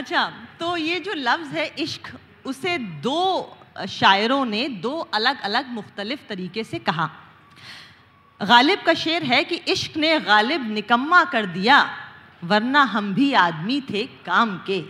अच्छा तो ये जो लफ्ज़ है इश्क, उसे दो शायरों ने दो अलग अलग मुख्तलिफ़ तरीके से कहा। गालिब का शेर है कि इश्क ने गालिब निकम्मा कर दिया, वरना हम भी आदमी थे काम के।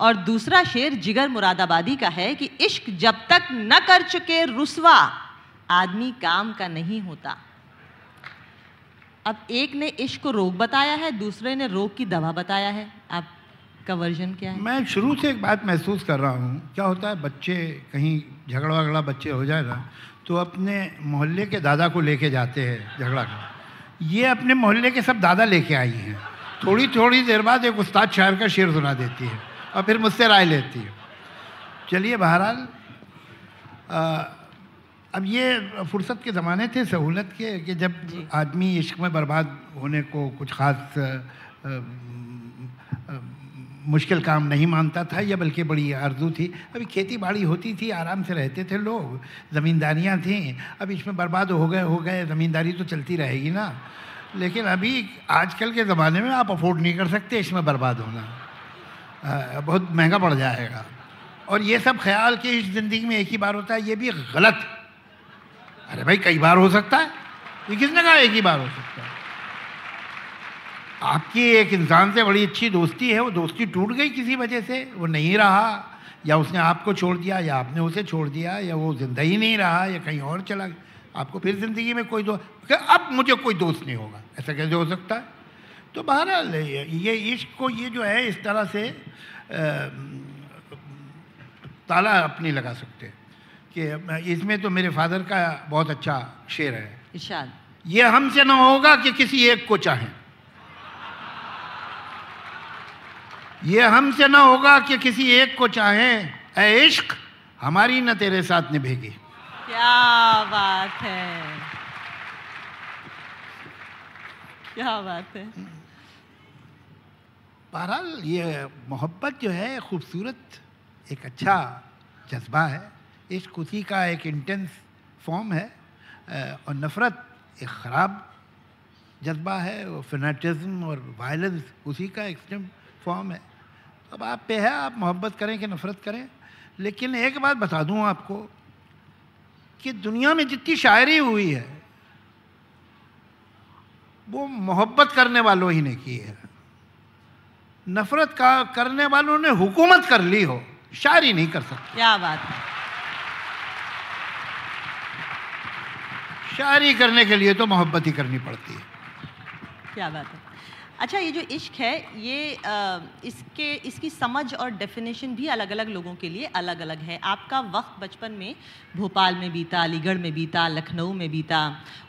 और दूसरा शेर जिगर मुरादाबादी का है कि इश्क जब तक न कर चुके रुसवा, आदमी काम का नहीं होता। अब एक ने इश्क को रोग बताया है, दूसरे ने रोग की दवा बताया है। आपका वर्जन क्या है? मैं शुरू से एक बात महसूस कर रहा हूँ। क्या होता है बच्चे कहीं झगड़ा वगड़ा बच्चे हो जाए ना तो अपने मोहल्ले के दादा को लेके जाते हैं झगड़ा कर ये अपने मोहल्ले के सब दादा लेके आई हैं। थोड़ी थोड़ी देर बाद एक उस्ताद शायर का शेर सुना देती है और फिर मुझसे राय लेती है। चलिए बहरहाल अब ये फुर्सत के ज़माने थे सहूलत के कि जब आदमी इश्क में बर्बाद होने को कुछ ख़ास मुश्किल काम नहीं मानता था या बल्कि बड़ी आरज़ू थी। अभी खेती बाड़ी होती थी आराम से रहते थे लोग ज़मींदारियाँ थीं। अब इसमें बर्बाद हो गए हो गए ज़मींदारी तो चलती रहेगी ना। लेकिन अभी आजकल के ज़माने में आप अफोर्ड नहीं कर सकते इसमें बर्बाद होना। आ, बहुत महँगा पड़ जाएगा। और ये सब ख्याल कि इस ज़िंदगी में एक ही बार होता है ये भी गलत। अरे भाई कई बार हो सकता है। ये किसने कहा एक ही बार हो सकता है? आपकी एक इंसान से बड़ी अच्छी दोस्ती है वो दोस्ती टूट गई किसी वजह से वो नहीं रहा। या उसने आपको छोड़ दिया या आपने उसे छोड़ दिया या वो ज़िंदा ही नहीं रहा या कहीं और चला गया। आपको फिर ज़िंदगी में कोई दोस्त अब मुझे कोई दोस्त नहीं होगा। ऐसा कैसे हो सकता है? तो बहरहाल ये इश्क को ये जो है इस तरह से ताला अपनी लगा सकते हैं कि इसमें तो मेरे फादर का बहुत अच्छा शेर है। इशाद ये हमसे ना होगा कि किसी एक को चाहें। ये हमसे ना होगा कि किसी एक को चाहें इश्क हमारी न तेरे साथ निभेगी। क्या बात है। क्या बात है। बहरहाल ये मोहब्बत जो है खूबसूरत एक अच्छा जज्बा है। इश्क उसी का एक इंटेंस फॉर्म है और नफ़रत एक ख़राब जज्बा है और फिनाटिज़म और वायलेंस उसी का एक्सट्रीम फॉर्म है। अब आप पे है आप मोहब्बत करें कि नफ़रत करें? लेकिन एक बात बता दूँ आपको कि दुनिया में जितनी शायरी हुई है वो मोहब्बत करने वालों ही ने की है। नफ़रत का करने वालों ने हुकूमत कर ली हो शायरी नहीं कर सकते। क्या बात है। शायरी करने के लिए तो मोहब्बत ही करनी पड़ती है। क्या बात है। अच्छा ये जो इश्क है ये आ, इसके इसकी समझ और डेफिनेशन भी अलग अलग लोगों के लिए अलग अलग है। आपका वक्त बचपन में भोपाल में बीता अलीगढ़ में बीता लखनऊ में बीता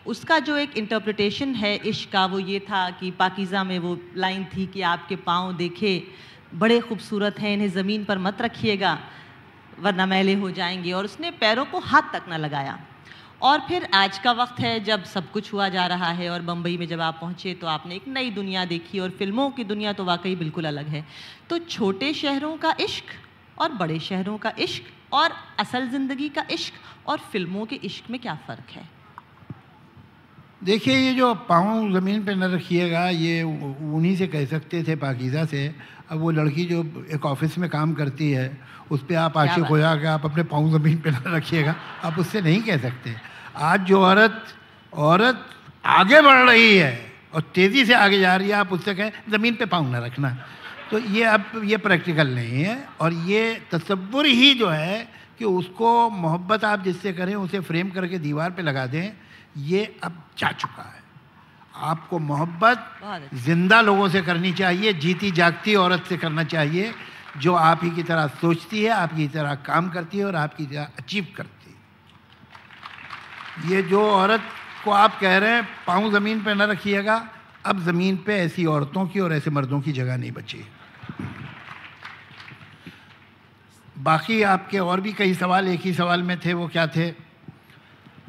उसका जो एक इंटरप्रिटेशन है इश्क का वो ये था कि पाकिज़ा में वो लाइन थी कि आपके पाँव देखे बड़े खूबसूरत हैं इन्हें ज़मीन पर मत रखिएगा वरना मैले हो जाएँगे और उसने पैरों को हाथ तक ना लगाया। और फिर आज का वक्त है जब सब कुछ हुआ जा रहा है और बम्बई में जब आप पहुँचे तो आपने एक नई दुनिया देखी और फ़िल्मों की दुनिया तो वाकई बिल्कुल अलग है। तो छोटे शहरों का इश्क और बड़े शहरों का इश्क और असल ज़िंदगी का इश्क और फ़िल्मों के इश्क में क्या फ़र्क है? देखिए ये जो पाँव ज़मीन पे न रखिएगा ये उन्हीं से कह सकते थे पाकिज़ा से। अब वो लड़की जो एक ऑफ़िस में काम करती है उस पर आप आशिक हो जाकर आप अपने पाँव ज़मीन पे न रखिएगा। आप उससे नहीं कह सकते। आज जो औरत औरत आगे बढ़ रही है और तेज़ी से आगे जा रही है आप उससे कहें ज़मीन पे पाँव न रखना। तो ये अब ये प्रैक्टिकल नहीं है और ये तस्वुर ही जो है कि उसको मोहब्बत आप जिससे करें उसे फ्रेम करके दीवार पे लगा दें ये अब जा चुका है। आपको मोहब्बत ज़िंदा लोगों से करनी चाहिए जीती जागती औरत से करना चाहिए जो आप ही की तरह सोचती है आप आपकी तरह काम करती है और आपकी तरह अचीव करती है। ये जो औरत को आप कह रहे हैं पाँव ज़मीन पर न रखिएगा अब ज़मीन पे ऐसी औरतों की और ऐसे मर्दों की जगह नहीं बची। बाकी आपके और भी कई सवाल एक ही सवाल में थे वो क्या थे?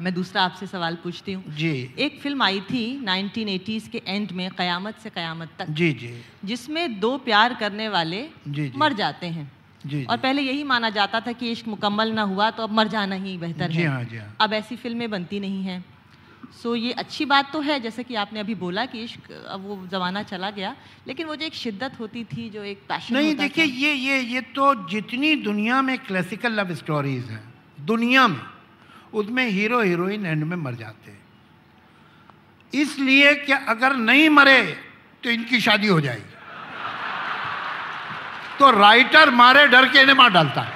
मैं दूसरा आपसे सवाल पूछती हूँ। जी। एक फ़िल्म आई थी 1980s के एंड में कयामत से कयामत तक। जी जी। जिसमें दो प्यार करने वाले जी, जी। मर जाते हैं। जी, और पहले यही माना जाता था कि इश्क मुकम्मल ना हुआ तो अब मर जाना ही बेहतर जी है। हाँ जी हाँ। अब ऐसी फ़िल्में बनती नहीं हैं। सो ये अच्छी बात तो है जैसे कि आपने अभी बोला कि इश्क अब वो ज़माना चला गया लेकिन वो जो एक शिद्दत होती थी जो एक पैशन नहीं देखिए ये ये ये तो जितनी दुनिया में क्लासिकल लव स्टोरीज हैं दुनिया में उसमें हीरो हीरोइन एंड में मर जाते हैं। इसलिए कि अगर नहीं मरे तो इनकी शादी हो जाएगी। तो राइटर मारे, डर के इन्हें मार डालता है।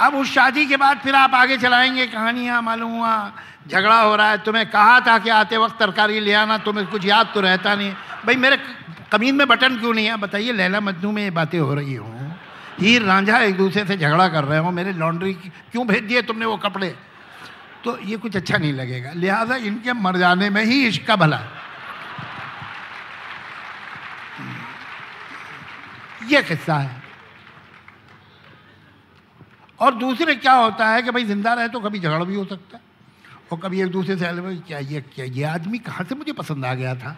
अब उस शादी के बाद फिर आप आगे चलाएँगे, कहानियाँ मालूम हुआ, झगड़ा हो रहा है, तुम्हें कहा था कि आते वक्त तरकारी ले आना, तुम्हें कुछ याद तो रहता नहीं। भाई, मेरे कमीन में बटन क्यों नहीं है? बताइए, लैला मजनू में ये बातें हो रही हों। हीर रांझा एक दूसरे से झगड़ा कर रहे हो, मेरे लॉन्ड्री क्यों भेज दिए तुमने वो कपड़े? तो ये कुछ अच्छा नहीं लगेगा। लिहाजा इनके मर जाने में ही इसका भला। ये किस्सा है। और दूसरे क्या होता है कि भाई ज़िंदा रहे तो कभी झगड़ा भी हो सकता है। और कभी एक दूसरे से भाई, क्या ये क्या ये आदमी कहाँ से मुझे पसंद आ गया था?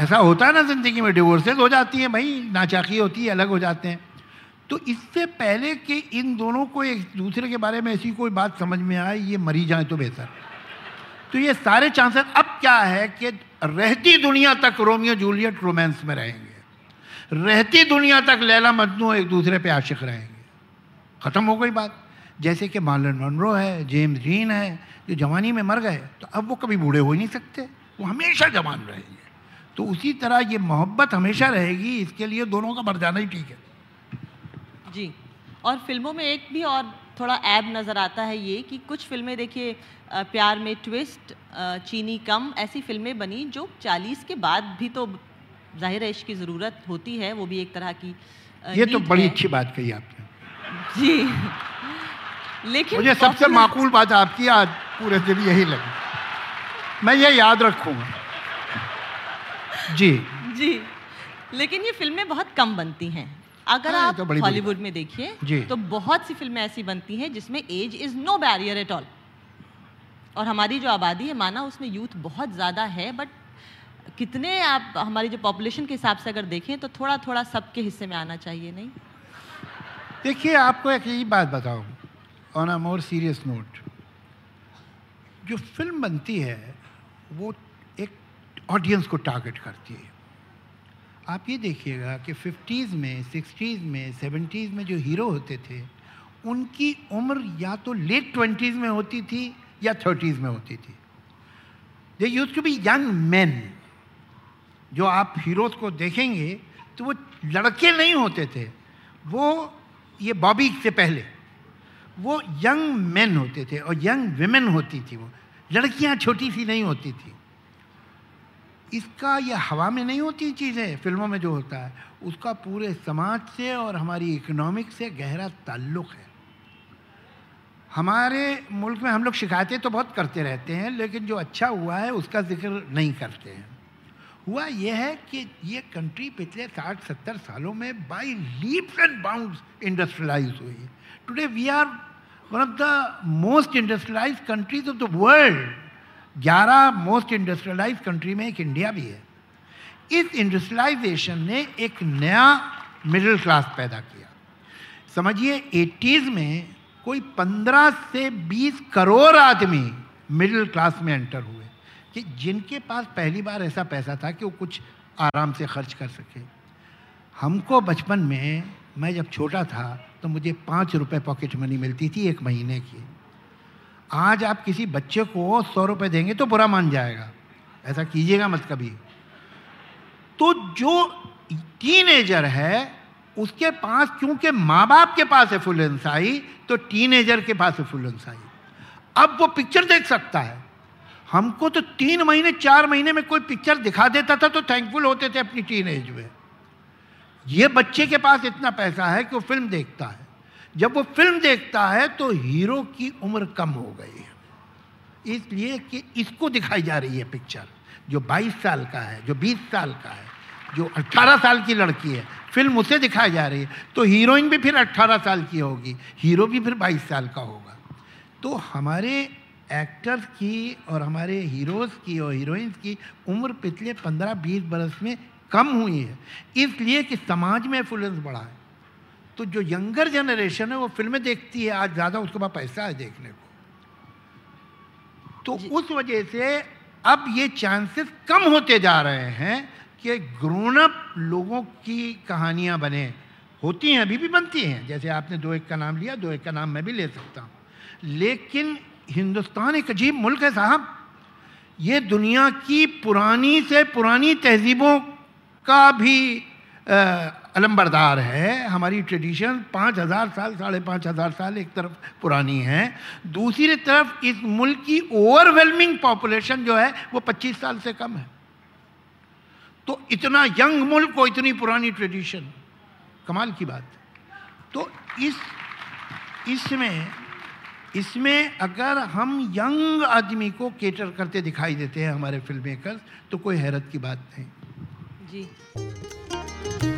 ऐसा होता है ना ज़िंदगी में डिवोर्सेज हो जाती हैं, भाई, नाचाकी होती है, अलग हो जाते हैं। तो इससे पहले कि इन दोनों को एक दूसरे के बारे में ऐसी कोई बात समझ में आए, ये मरी जाए तो बेहतर। तो ये सारे चांसेस अब क्या है कि रहती दुनिया तक रोमियो जूलियट रोमांस में रहेंगे। रहती दुनिया तक लैला मजनू एक दूसरे पे आशिक रहेंगे। ख़त्म हो गई बात। जैसे कि मार्लन मनरो है, जेम्स डीन है, जो जवानी में मर गए तो अब वो कभी बूढ़े हो ही नहीं सकते। वो हमेशा जवान रहेंगे। तो उसी तरह ये मोहब्बत हमेशा रहेगी, इसके लिए दोनों का मर जाना ही ठीक है। जी। और फ़िल्मों में एक भी और थोड़ा ऐब नज़र आता है ये कि कुछ फ़िल्में देखिए प्यार में ट्विस्ट चीनी कम ऐसी फ़िल्में बनी जो 40 के बाद भी तो ज़ाहिर है की ज़रूरत होती है वो भी एक तरह की ये तो बड़ी अच्छी बात कही आपने। जी। लेकिन मुझे सबसे माकूल बात आपकी आज पूरे दिन यही लगी। मैं ये याद रखूँगा। जी। जी। लेकिन ये फ़िल्में बहुत कम बनती हैं। अगर हाँ, आप तो हॉलीवुड में देखिए तो बहुत सी फ़िल्में ऐसी बनती हैं जिसमें age is no barrier at all. और हमारी जो आबादी है माना उसमें यूथ बहुत ज़्यादा है बट कितने आप हमारी जो पॉपुलेशन के हिसाब से अगर देखें तो थोड़ा थोड़ा सबके हिस्से में आना चाहिए नहीं? देखिए आपको एक यही बात बताऊँ on a more serious note जो फ़िल्म बनती है वो एक ऑडियंस को टारगेट करती है। आप ये देखिएगा कि फिफ्टीज़ में सिक्सटीज़ में सेवेंटीज़ में जो हीरो होते थे, उनकी उम्र या तो लेट ट्वेंटीज़ में होती थी या थर्टीज़ में होती थी। They use to be young man जो आप हीरोज़ को देखेंगे तो वो लड़के नहीं होते थे। वो, ये बॉबी से पहले, वो यंग मैन होते थे और यंग विमेन होती थी वो। लड़कियाँ छोटी सी नहीं होती थी। इसका ये हवा में नहीं होती चीज़ें फ़िल्मों में जो होता है। उसका पूरे समाज से और हमारी इकोनॉमिक से गहरा ताल्लुक़ है। हमारे मुल्क में हम लोग शिकायतें तो बहुत करते रहते हैं, लेकिन जो अच्छा हुआ है, उसका ज़िक्र नहीं करते हैं। हुआ यह है कि ये कंट्री पिछले साठ सत्तर सालों में by leaps and bounds industrialize हुई। है today we are one of the most industrialize countries of the world ग्यारह मोस्ट इंडस्ट्रियलाइज कंट्री में एक इंडिया भी है। इस इंडस्ट्रियलाइजेशन ने एक नया मिडिल क्लास पैदा किया। समझिए एटीज़ में कोई पंद्रह से बीस करोड़ आदमी मिडिल क्लास में एंटर हुए, कि जिनके पास पहली बार ऐसा पैसा था कि वो कुछ आराम से खर्च कर सके। हमको बचपन में, मैं जब छोटा था तो मुझे पाँच रुपये पॉकेट मनी मिलती थी एक महीने की। आज आप किसी बच्चे को सौ रुपये देंगे तो बुरा मान जाएगा। ऐसा कीजिएगा मत कभी। तो जो टीनेजर है, उसके पास, क्योंकि माँ बाप के पास है फुल आई तो टीनेजर के पास है फुल आई अब वो पिक्चर देख सकता है। हमको तो तीन महीने, चार महीने में कोई पिक्चर दिखा देता था तो थैंकफुल होते थे अपनी टीन एज में। ये बच्चे के पास इतना पैसा है कि वो फ़िल्म देखता है। जब वो फ़िल्म देखता है तो हीरो की उम्र कम हो गई है। इसलिए कि इसको दिखाई जा रही है पिक्चर, जो 22 साल का है, जो 20 साल का है, जो 18 साल की लड़की है, फ़िल्म उसे दिखाई जा रही है। तो हीरोइन भी फिर 18 साल की होगी, हीरो भी फिर 22 साल का होगा। तो हमारे एक्टर्स की और हमारे हीरोज़ की और हीरोइंस की उम्र पिछले पंद्रह बीस बरस में कम हुई है। इसलिए कि समाज में इन्फ्लुएंस बढ़ा है। तो जो यंगर जनरेशन है वो फ़िल्में देखती है आज ज़्यादा उसके पास पैसा है देखने को। तो उस वजह से अब ये चांसेस कम होते जा रहे हैं कि ग्रोन अप लोगों की कहानियाँ बने। होती हैं अभी भी बनती हैं। जैसे आपने दो एक का नाम लिया दो एक का नाम मैं भी ले सकता हूँ। लेकिन हिंदुस्तान एक अजीब मुल्क है साहब। ये दुनिया की पुरानी से पुरानी तहजीबों का भी अलम्बरदार है। हमारी ट्रेडिशन पाँच हज़ार साल, साढ़े पाँच हज़ार साल एक तरफ़ पुरानी है। दूसरी तरफ़ इस मुल्क की ओवरवेलमिंग पॉपुलेशन जो है, वो पच्चीस साल से कम है। तो इतना यंग मुल्क को इतनी पुरानी ट्रेडिशन, कमाल की बात। तो इस, इसमें इसमें अगर हम यंग आदमी को केटर करते दिखाई देते हैं हमारे फ़िल्म मेकर्स तो कोई हैरत की बात नहीं। जी। Bye.